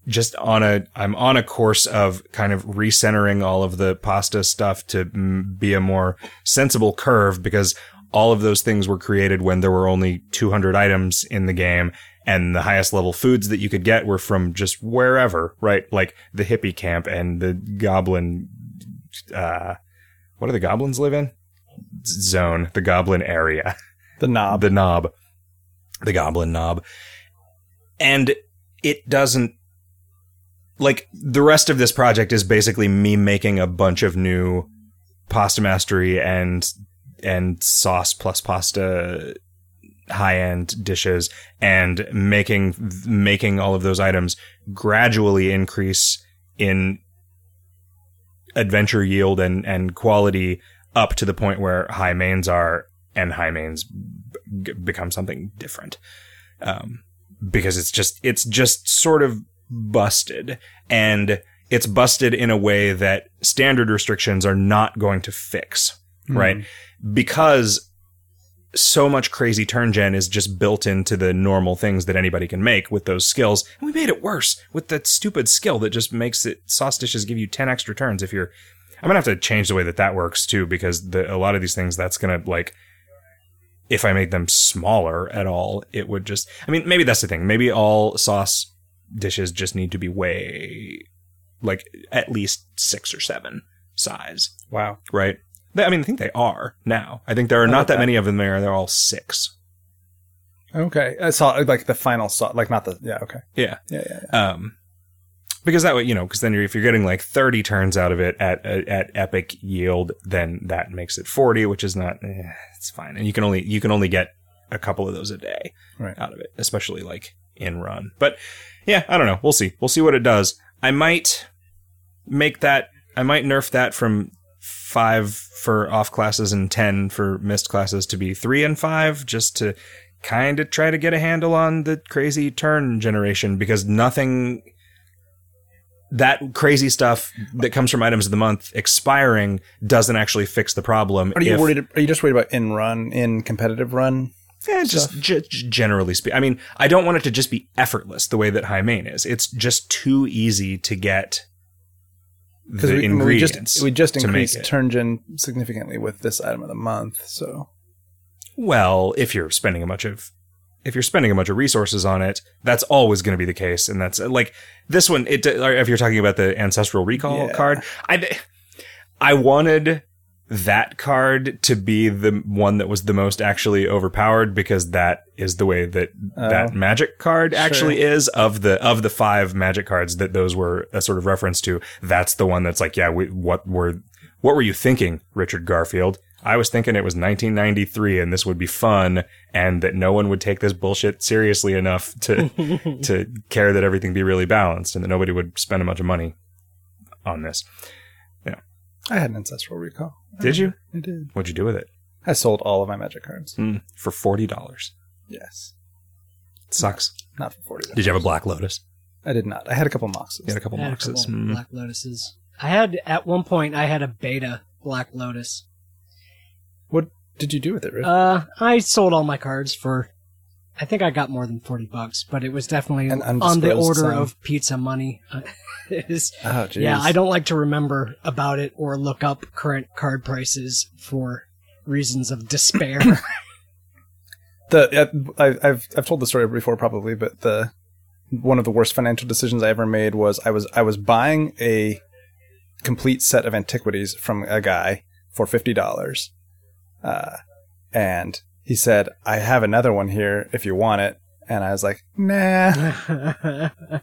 just on a I'm on a course of kind of recentering all of the pasta stuff to be a more sensible curve because all of those things were created when there were only 200 items in the game and the highest level foods that you could get were from just wherever, right? Like the hippie camp and the goblin uh what do the goblins live in? Zone, the goblin area (laughs) the knob. the knob, the goblin knob. And it doesn't like the rest of this project is basically me making a bunch of new pasta mastery and and sauce plus pasta high end dishes and making making all of those items gradually increase in adventure yield and and quality up to the point where hi meins are and hi meins b- become something different. Um, because it's just it's just sort of busted. And it's busted in a way that standard restrictions are not going to fix right because so much crazy turn gen is just built into the normal things that anybody can make with those skills and we made it worse with that stupid skill that just makes it sauce dishes give you 10 extra turns if you're i'm gonna have to change the way that that works too because the, a lot of these things that's gonna like if I made them smaller at all, it would just. I mean, maybe that's the thing. Maybe all sauce dishes just need to be way, like, at least six or seven size, wow. right? They- I mean, I think they are now. I think there are I not like that that. many of them there. They're all six. Okay. I saw like the final saw, like not the. Yeah. Okay. Yeah. Yeah. Yeah. yeah. Um, because that way, you know, because then you're, if you're getting like 30 turns out of it at, at, at epic yield, then that makes it 40, which is not, eh, it's fine. And you can only, you can only get a couple of those a day Right. out of it, especially like in run. But yeah, I don't know. We'll see. We'll see what it does. I might make that. I might nerf that from five for off classes and ten for myst classes to be three and five, just to kind of try to get a handle on the crazy turn generation because nothing that crazy stuff that comes from items of the month expiring doesn't actually fix the problem. Are you if- worried? Are you just worried about in run, in competitive run? Yeah, just generally speaking. I mean, I don't want it to just be effortless the way that Hi Mein is. It's just too easy to get the we, I mean, we just we just increased it. turn gen significantly with this item of the month. So Well, if you're spending a bunch of if you're spending a bunch of resources on it, that's always going to be the case, and that's like this one. It if you're talking about the ancestral recall Yeah. card, I I wanted that card to be the one that was the most actually overpowered because that is the way that Oh. that magic card actually is of the of the five magic cards that those were a sort of reference to. That's the one that's like, yeah, we, what were what were you thinking, Richard Garfield? I was thinking it was 1993 and this would be fun and that no one would take this bullshit seriously enough to (laughs) to care that everything be really balanced and that nobody would spend a bunch of money on this. I had an ancestral recall. Did you? I did. What'd you do with it? I sold all of my magic cards. Mm, for forty dollars. Yes, Sucks. not for forty. Did you have a black lotus? I did not. I had a couple moxes. You had a couple I had a boxes. couple Mm. black lotuses. I had at one point I had a beta black lotus. What did you do with it, Rick? Uh, I sold all my cards for. I think I got more than forty bucks, but it was definitely on the order sum. of pizza money. Uh, (laughs) oh, yeah, I don't like to remember about it or look up current card prices for reasons of despair. (laughs) the uh, I, I've I've told the story before probably, but the one of the worst financial decisions I ever made was I was I was buying a complete set of antiquities from a guy for fifty dollars, uh, and he said, "I have another one here if you want it," and I was like, "Nah." (laughs)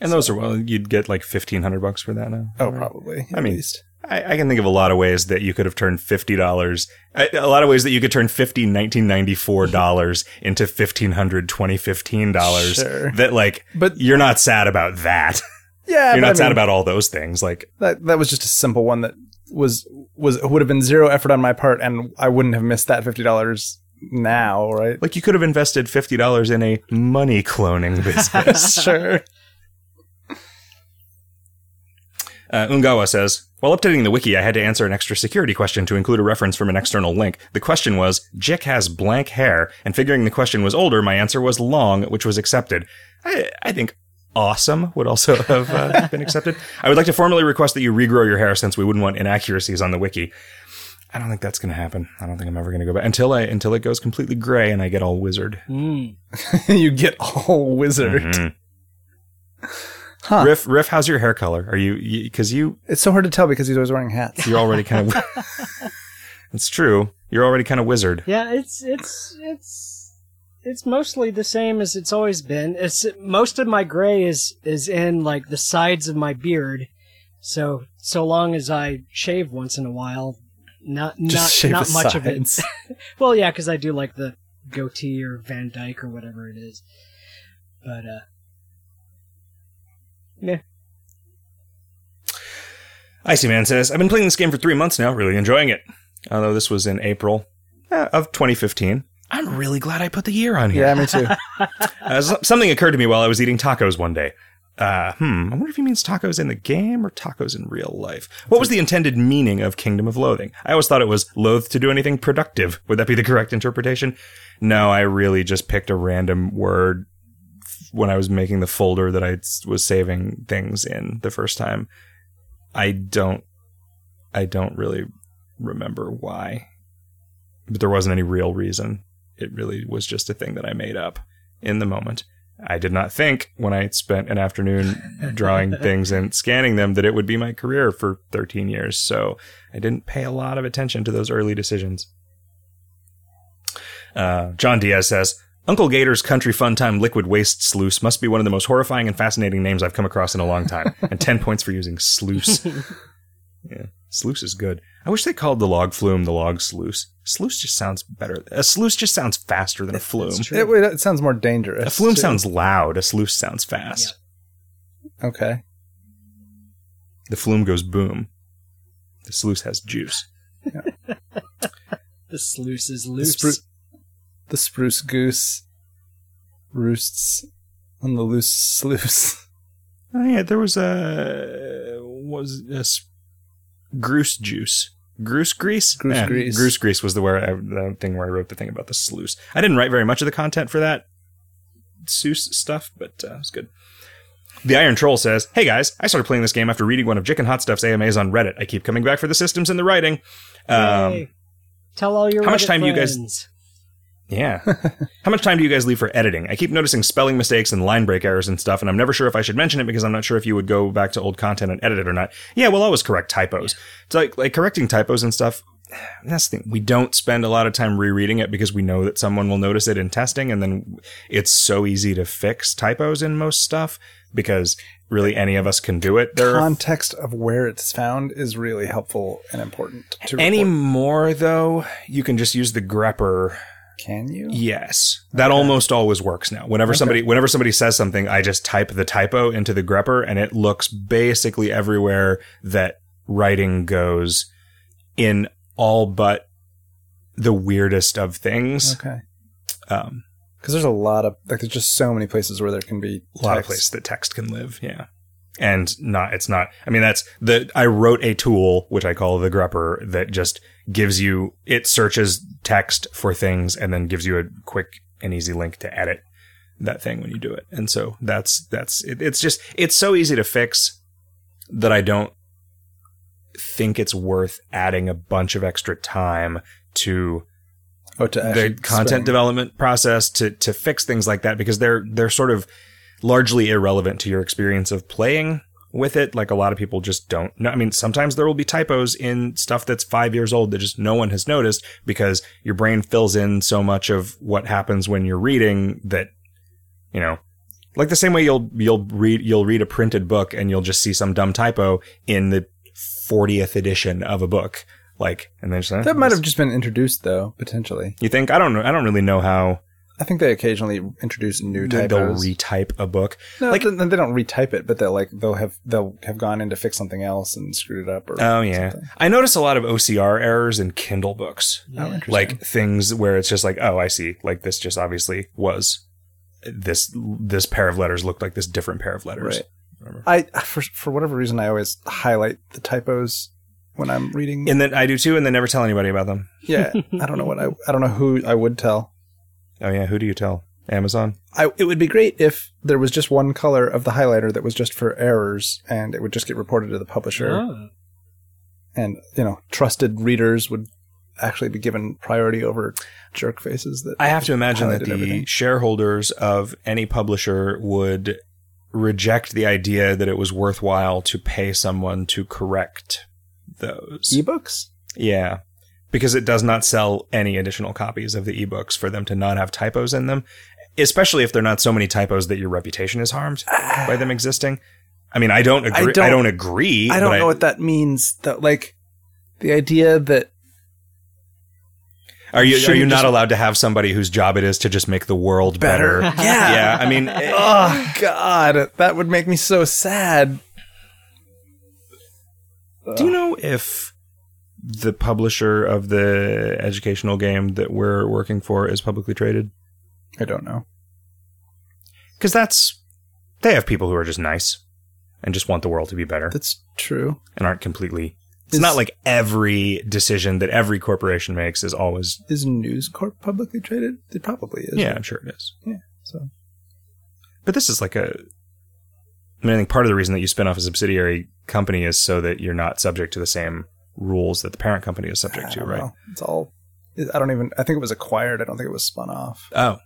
And those are well, you'd get like fifteen hundred bucks for that now. Oh, probably. I mean, least. I, I can think of a lot of ways that you could have turned fifty dollars. A a lot of ways that you could turn fifty 1994 dollars (laughs) into fifteen hundred 2015 dollars. Sure. That like, But- you're not sad about that. yeah, you're not I sad about all those things. Like, that. That was just a simple one that was was would have been zero effort on my part, and I wouldn't have missed that fifty dollars now, right? like you could have invested fifty dollars in a money cloning (laughs) business. (laughs) sure. Uh, Ungawa says, while updating the wiki, I had to answer an extra security question to include a reference from an external link. The question was, Jick has blank hair, and figuring the question was older, my answer was long, which was accepted. I, I think awesome would also (laughs) have uh, been accepted. I would like to formally request that you regrow your hair since we wouldn't want inaccuracies on the wiki. I don't think that's going to happen. I don't think I'm ever going to go back until I until it goes completely gray and I get all wizard. Mm. (laughs) you get all wizard. Mhm. Huh. Riff, Riff, how's your hair color? Are you because you It's so hard to tell because he's always wearing hats. You're already kind of. (laughs) it's true. You're already kind of wizard. Yeah, it's it's it's it's mostly the same as it's always been. It's most of my gray is is in like the sides of my beard. So so long as I shave once in a while, not not Just not the much of it. (laughs) well, yeah, because I do like the goatee or Van Dyke or whatever it is. But uh, yeah, Icy Man says, I've been playing this game for three months now, really enjoying it. Although this was in April uh, of 2015. I'm really glad I put the year on here. Yeah, me too. (laughs) Uh, something occurred to me while I was eating tacos one day. Uh, hmm, I wonder if he means tacos in the game or tacos in real life. What was the intended meaning of Kingdom of Loathing? I always thought it was loath to do anything productive. Would that be the correct interpretation? No, I really just picked a random word when I was making the folder that I was saving things in the first time. I don't, I don't really remember why, but there wasn't any real reason. It really was just a thing that I made up in the moment. I did not think when I spent an afternoon (laughs) drawing things and scanning them that it would be my career for 13 years. So I didn't pay a lot of attention to those early decisions. Uh, John Diaz says, Uncle Gator's Country Fun Time Liquid Waste Sluice must be one of the most horrifying and fascinating names I've come across in a long time. and 10 points for using sluice. (laughs) yeah. Sluice is good. I wish they called the log flume the log sluice. Sluice just sounds better. A sluice just sounds faster than a flume. It's. It, it sounds more dangerous. A flume too. sounds loud. A sluice sounds fast. okay. The flume goes boom. The sluice has juice. (laughs) the sluice is The, loose. spru- the spruce goose roosts on the loose sluice. Oh yeah, there was a was a goose juice. Goose grease? Goose Yeah, grease. Goose grease was the where I, the thing where I wrote the thing about the sluice. I didn't write very much of the content for that Seuss stuff, but uh, it was good. The Iron Troll says, "Hey guys, I started playing this game after reading one of Jick and Hot Stuff's AMAs on Reddit. I keep coming back for the systems and the writing. Um. Tell all your how much Reddit time do you guys- friends. Yeah. (laughs) How much time do you guys leave for editing? I keep noticing spelling mistakes and line break errors and stuff, and I'm never sure if I should mention it because I'm not sure if you would go back to old content and edit it or not. Yeah, we'll always correct typos. It's like like correcting typos and stuff. (sighs) That's the thing. We don't spend a lot of time rereading it because we know that someone will notice it in testing, and then it's so easy to fix typos in most stuff because really any of us can do it. There are Context of where it's found is really helpful and important to anymore though. You can just use the grepper Can you? Yes, that almost always works now. Whenever somebody whenever somebody says something, I just type the typo into the grepper, and it looks basically everywhere that writing goes, in all but the weirdest of things. Okay. Um, Because there's a lot of like there's just so many places where there can be a lot of places that text can live. Yeah. And not, it's not, I mean, that's the, I wrote a tool, which I call the grepper that just gives you, it searches text for things and then gives you a quick and easy link to edit that thing when you do it. And so that's, that's, it, it's just, it's so easy to fix that I don't think it's worth adding a bunch of extra time to Oh, to the content spend- development process to to fix things like that because they're they're sort of largely irrelevant to your experience of playing with it. Like a lot of people just don't know. I mean sometimes there will be typos in stuff that's 5 years old that just no one has noticed because your brain fills in so much of what happens when you're reading that you know like the same way you'll you'll read you'll read a printed book and you'll just see some dumb typo in the 40th edition of a book. Like and then just, eh, That might have just been introduced though, potentially. you think? I don't know. I don't really know how I think they occasionally introduce new typos. they'll retype a book. no, like- like they don't retype it, but they'll like they'll have they'll have gone in to fix something else and screwed it up. Or Oh yeah, something. I notice a lot of OCR errors in Kindle books, Oh, interesting. like things where it's just like, oh, I see, like this just obviously was this this pair of letters looked like this different pair of letters. Right. I for for whatever reason I always highlight the typos when I'm reading. And then I do too, and then never tell anybody about them. yeah, I don't know what I I don't know who I would tell. Oh yeah, who do you tell? Amazon. I, it would be great if there was just one color of the highlighter that was just for errors, and it would just get reported to the publisher. Oh. And you know, trusted readers would actually be given priority over jerk faces. That I have to imagine that the everything. shareholders of any publisher would reject the idea that it was worthwhile to pay someone to correct those. ebooks. Yeah. Because it does not sell any additional copies of the ebooks for them to not have typos in them, especially if they're not so many typos that your reputation is harmed (sighs) by them existing. I mean, I don't agree. I don't- don't, agree. I don't know what that means. That like the idea that Are you are you not allowed to have somebody whose job it is to just make the world better? better. (laughs) yeah. yeah. I mean, (laughs) eh, Oh God, that would make me so sad. do you know if the publisher of the educational game that we're working for is publicly traded? I don't know. Because that's they have people who are just nice and just want the world to be better. That's true. and aren't completely. It's Is- not like every decision that every corporation makes is always. Is News Corp publicly traded? It probably is. Yeah, I'm sure it is. Yeah. So But this is like a. I mean, I think part of the reason that you spin off a subsidiary company is so that you're not subject to the same rules that the parent company is subject to, right? know. It's all. I don't even. I think it was acquired. I don't think it was spun off. Oh.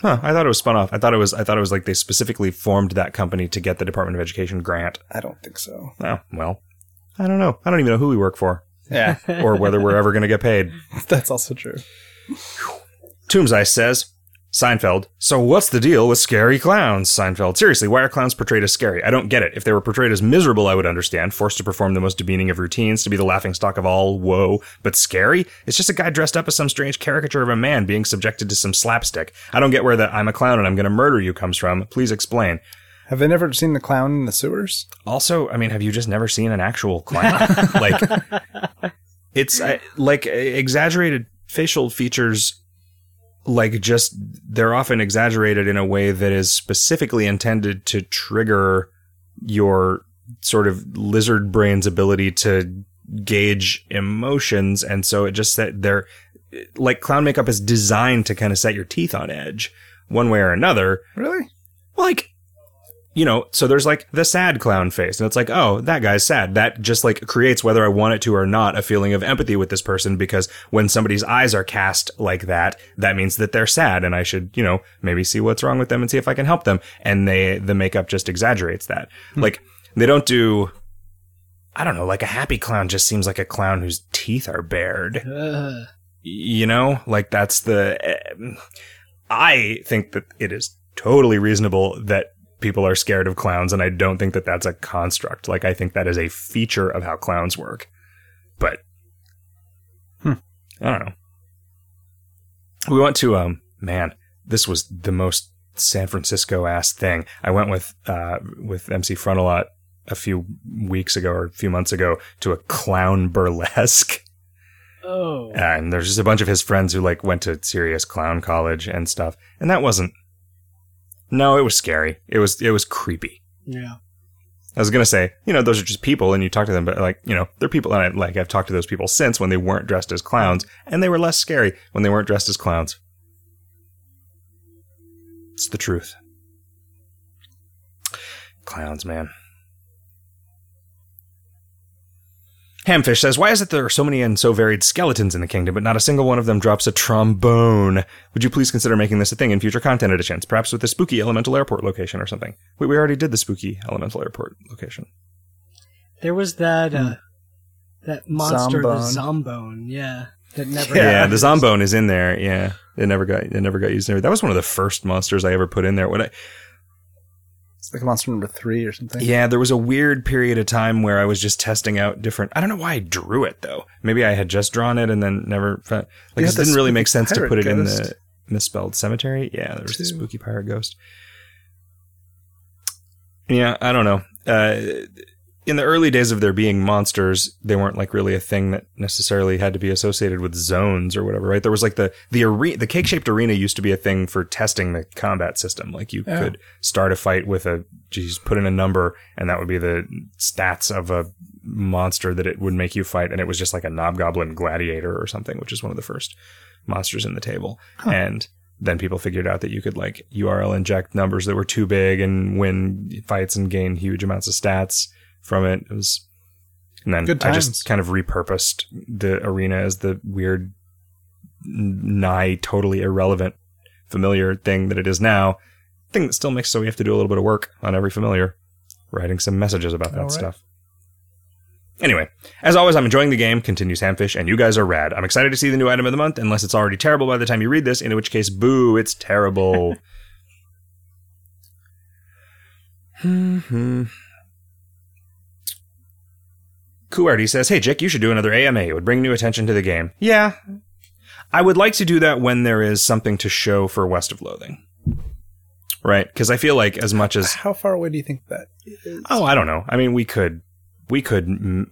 Huh. I thought it was spun off. I thought it was. I thought it was like they specifically formed that company to get the Department of Education grant. I don't think so. Oh well. I don't know. I don't even know who we work for Yeah, or whether we're ever going to get paid. (laughs) that's also true. Tombseye says, Seinfeld. So what's the deal with scary clowns? Seinfeld. Seriously, why are clowns portrayed as scary? I don't get it. If they were portrayed as miserable, I would understand. Forced to perform the most demeaning of routines, to be the laughing stock of all. Whoa. But scary? It's just a guy dressed up as some strange caricature of a man being subjected to some slapstick. I don't get where the I'm a clown and I'm gonna murder you comes from. Please explain. Have they never seen the clown in the sewers? Also, I mean, have you just never seen an actual clown? (laughs) like, it's uh, like exaggerated facial features like just they're often exaggerated in a way that is specifically intended to trigger your sort of lizard brain's ability to gauge emotions and so it just that they're like clown makeup is designed to kind of set your teeth on edge one way or another Really? like you know so there's like the sad clown face and it's like oh that guy's sad. That just like creates whether i want it to or not a feeling of empathy with this person because when somebody's eyes are cast like that that means that they're sad and i should you know maybe see what's wrong with them and see if i can help them and they the makeup just exaggerates that. Like they don't do i don't know like a happy clown just seems like a clown whose teeth are bared. Ugh. you know? Like that's the eh, i think that it is totally reasonable that people are scared of clowns and i don't think that that's a construct. Like i think that is a feature of how clowns work. But Hmm. i don't know. We went to um man this was the most san francisco ass thing. I went with uh with mc frontalot a few weeks ago or a few months ago to a clown burlesque. (laughs) Oh. and there's just a bunch of his friends who like went to serious clown college and stuff. And that wasn't no it was scary. It was it was creepy. Yeah. i was gonna say you know those are just people and you talk to them but like you know they're people and i like i've talked to those people since when they weren't dressed as clowns and they were less scary when they weren't dressed as clowns. It's the truth. Clowns man Hamfish says, Why is it there are so many and so varied skeletons in the kingdom, but not a single one of them drops a trombone? Would you please consider making this a thing in future content editions, perhaps with the spooky elemental airport location or something? Wait, we already did the spooky elemental airport location. There was that uh, that monster, the Zombone. Zombone. Yeah. That never. Yeah, got the used. zombone is in there. Yeah, it never got it never got used there. That was one of the first monsters I ever put in there. When I It's like monster number three or something. yeah, there was a weird period of time where I was just testing out different. I don't know why I drew it though. Maybe I had just drawn it and then never. fa- Like it didn't really make sense to put it in the misspelled cemetery. Yeah, there was the spooky pirate ghost. Yeah, I don't know. Uh, in the early days of there being monsters, they weren't like really a thing that necessarily had to be associated with zones or whatever, right? There was like the the arena, the cake shaped arena used to be a thing for testing the combat system. Like you Yeah. could start a fight with a, geez, put in a number, and that would be the stats of a monster that it would make you fight, and it was just like a knobgoblin gladiator or something, which is one of the first monsters in the table, and then people figured out that you could like URL inject numbers that were too big and win fights and gain huge amounts of stats from it. It was, and then I just kind of repurposed the arena as the weird, nigh totally irrelevant familiar thing that it is now. Thing that still makes so we have to do a little bit of work on every familiar, writing some messages about that right. stuff. Anyway, as always, I'm enjoying the game, continues Hamfish, and you guys are rad. I'm excited to see the new item of the month, unless it's already terrible by the time you read this, in which case, boo, it's terrible. (laughs) Hmm, hmm. Kuarty says, Hey, Jick, you should do another AMA. It would bring new attention to the game. Yeah. I would like to do that when there is something to show for West of Loathing. Right? Because I feel like as much as How far away do you think that is? Oh, I don't know. I mean, we could we could mm,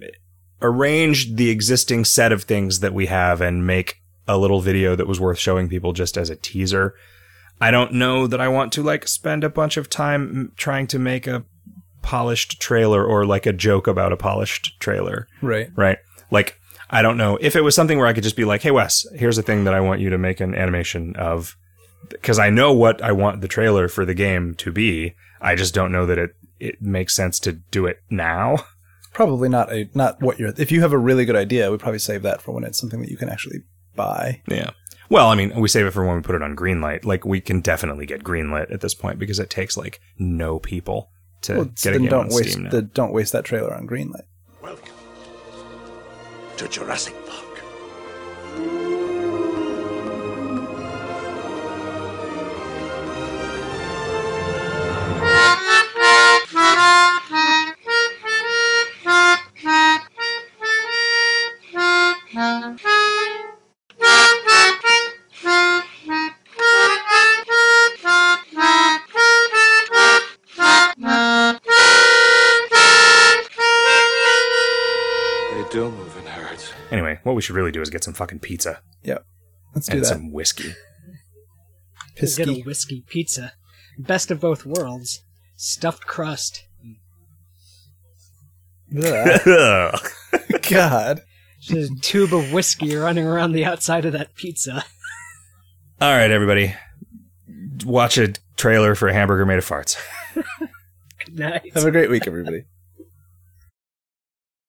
arrange the existing set of things that we have and make a little video that was worth showing people just as a teaser. I don't know that I want to like spend a bunch of time trying to make a polished trailer or like a joke about a polished trailer Right. right? Like, I don't know if it was something where I could just be like, "Hey, Wes, here's a thing that I want you to make an animation of," because I know what I want the trailer for the game to be. I just don't know that it it makes sense to do it now. Probably not a not what you're. If you have a really good idea, we'd probably save that for when it's something that you can actually buy. Yeah. Well, I mean, we save it for when we put it on Greenlight. Like, we can definitely get Greenlit at this point because it takes like no people to Well, get a then game don't on waste Steam now. the don't waste that trailer on Greenlight. Welcome to Jurassic Park. What we should really do is get some fucking pizza Yep. Let's do and that. some whiskey. We'll get a whiskey pizza. Best of both worlds. Stuffed crust. Ugh. (laughs) God. Just a tube of whiskey running around the outside of that pizza. All right, everybody. Watch a trailer for a hamburger made of farts. (laughs) Nice. Have a great week, everybody.